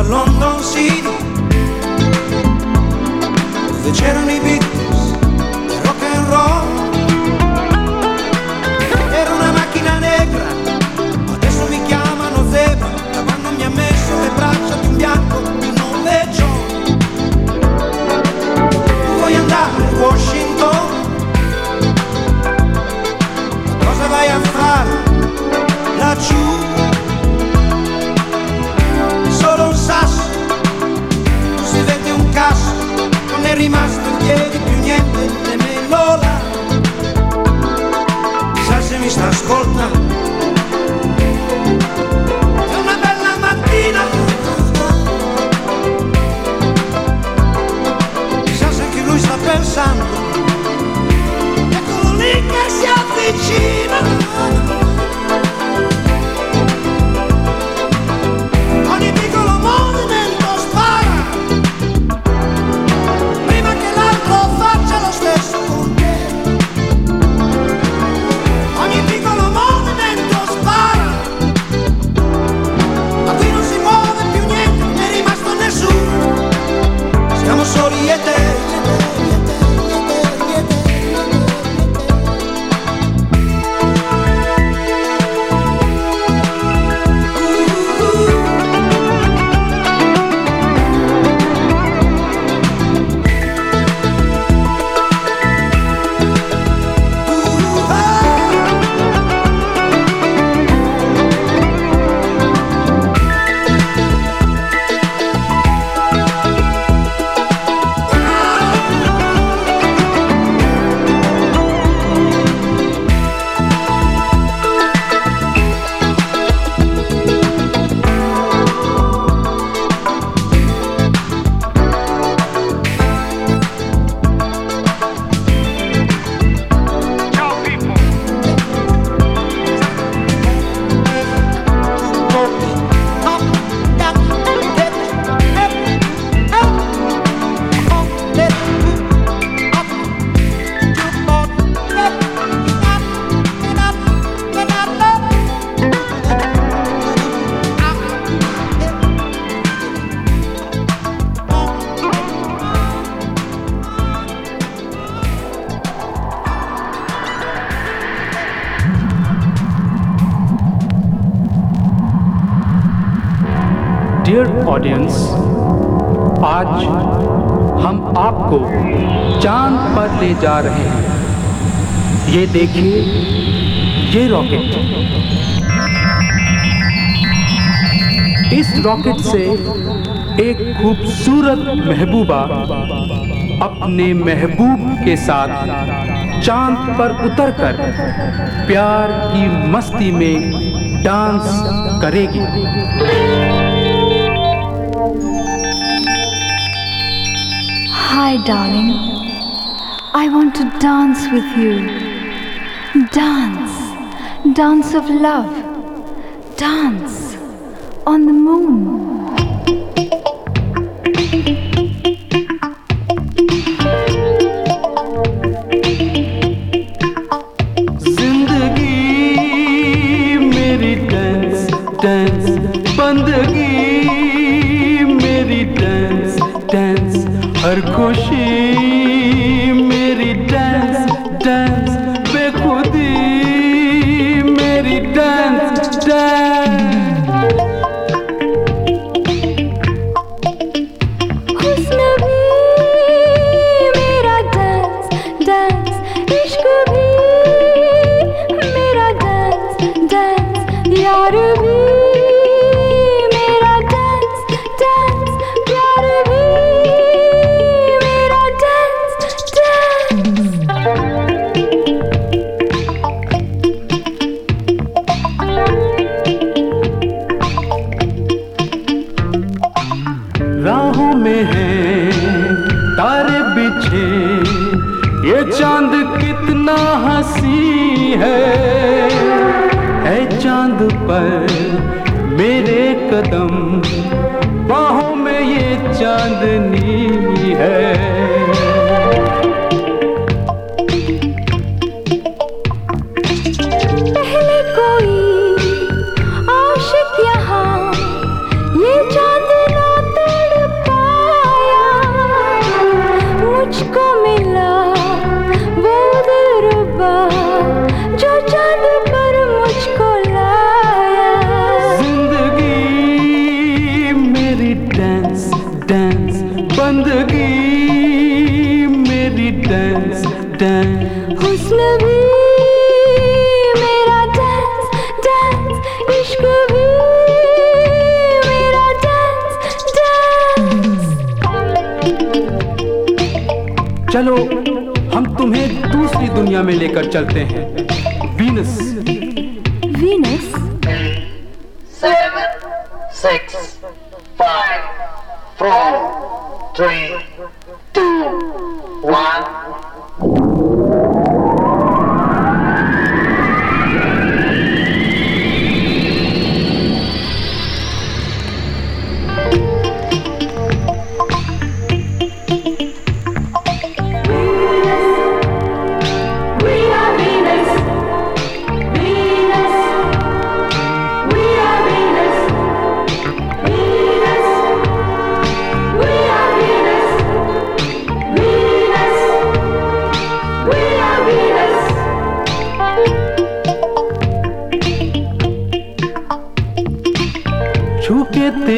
alone ये देखिए, ये रॉकेट इस रॉकेट से एक खूबसूरत महबूबा अपने महबूब के साथ चाँद पर उतरकर प्यार की मस्ती में डांस करेगी। Hi darling I want to dance with you Dance, dance of love, dance on the moon.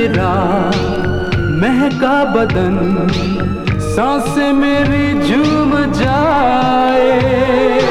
तेरा महका बदन साँसें मेरी झूम जाए।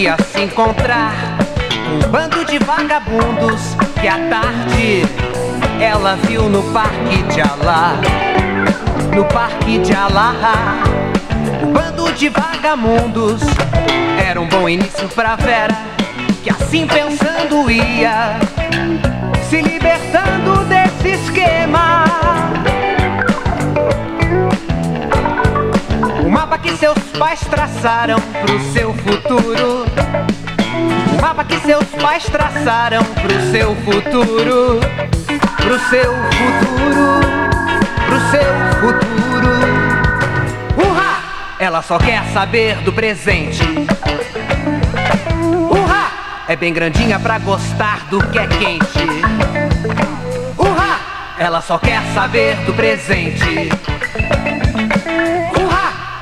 Ia se encontrar um bando de vagabundos que à tarde ela viu no Parque de Alá. No Parque de Alá, o bando de vagabundos era um bom início pra Vera, que assim pensando ia se libertando desse esquema. Mapa que seus pais traçaram pro seu futuro. O mapa que seus pais traçaram pro seu futuro. Pro seu futuro. Pro seu futuro. Urra! Ela só quer saber do presente. Urra! É bem grandinha pra gostar do que é quente. Urra! Ela só quer saber do presente.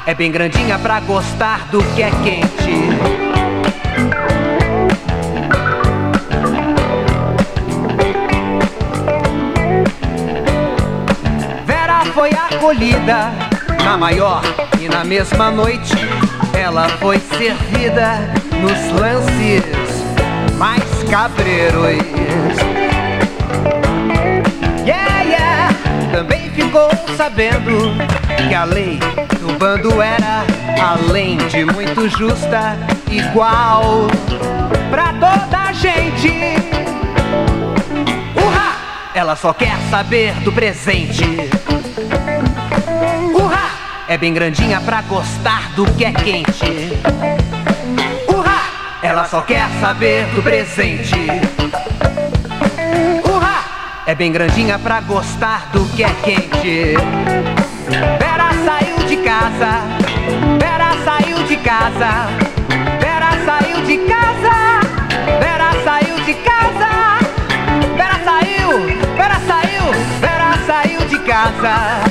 É bem grandinha pra gostar do que é quente. Vera foi acolhida na maior e na mesma noite ela foi servida nos lances mais cabreiros. Yeah, yeah. Também ficou sabendo que a lei do bando era, além de muito justa, igual pra toda a gente. Urra! Ela só quer saber do presente. Urra! É bem grandinha pra gostar do que é quente. Urra! Ela só quer saber do presente. Urra! É bem grandinha pra gostar do que é quente. Vera saiu de casa. Vera saiu de casa. Vera saiu de casa. Vera saiu de casa. Vera saiu. Vera saiu. Vera saiu de casa.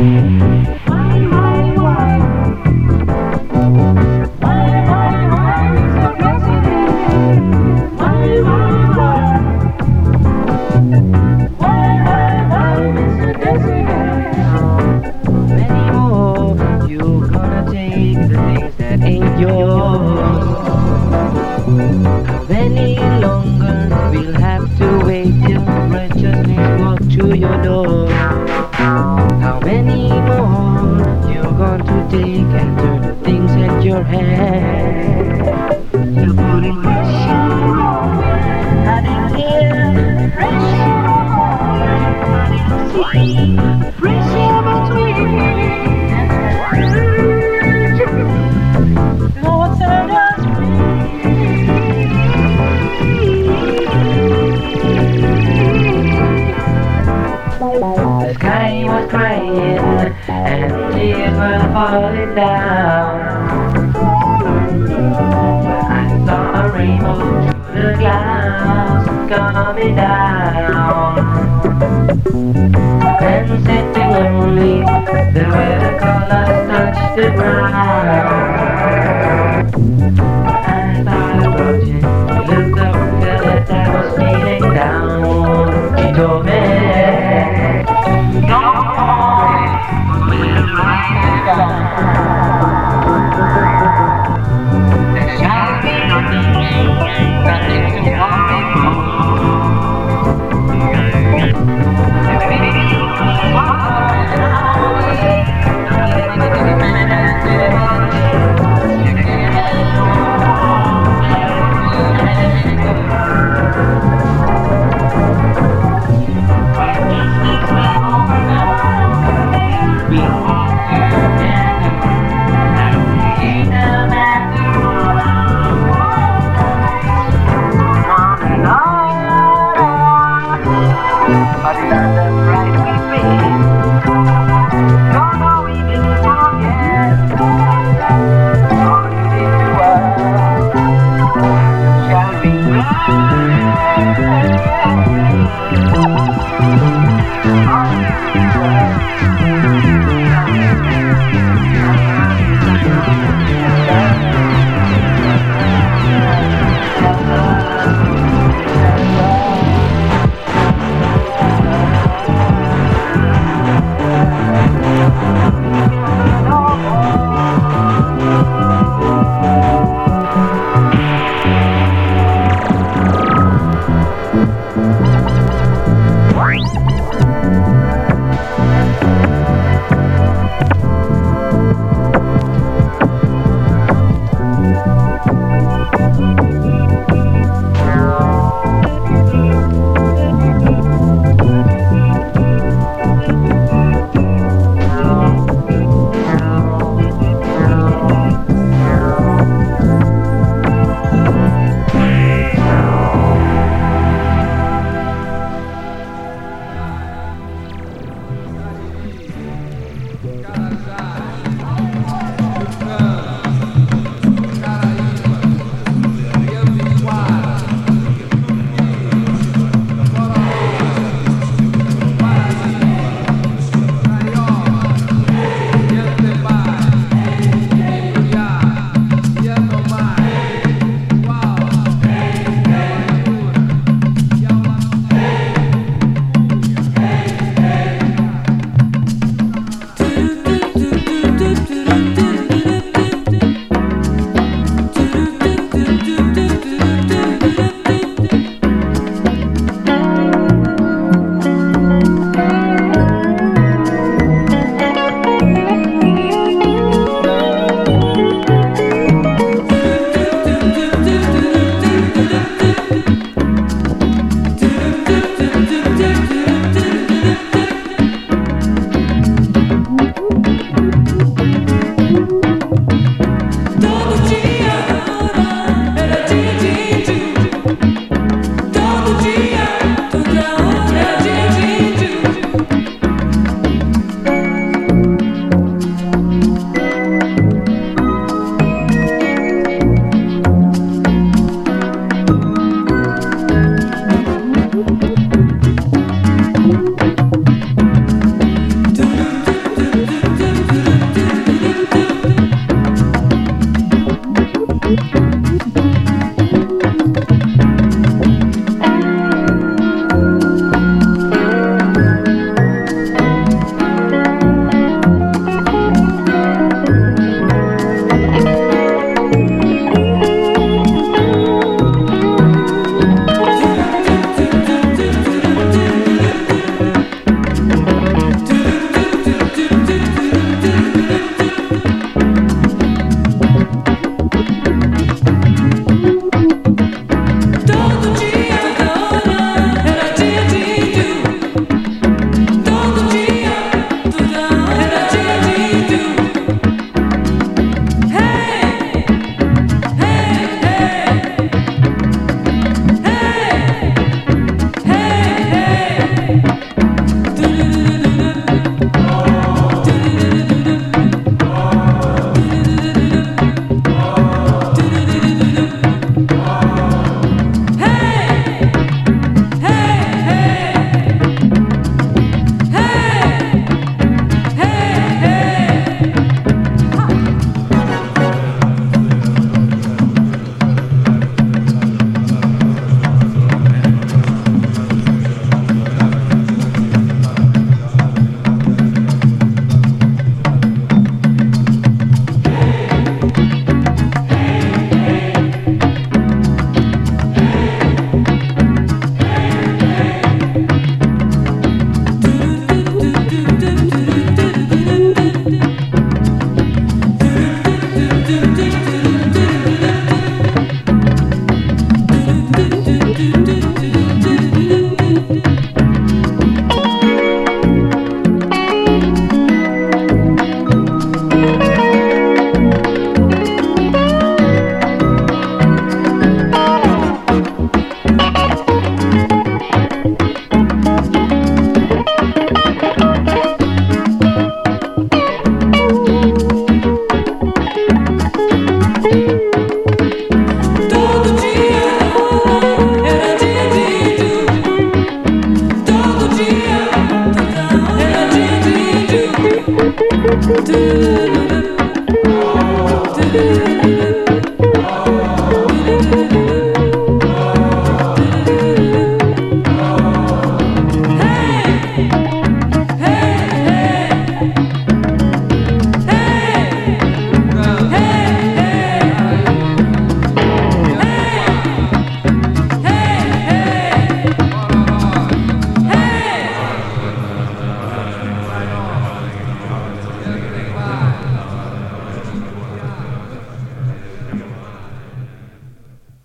Mm-hmm.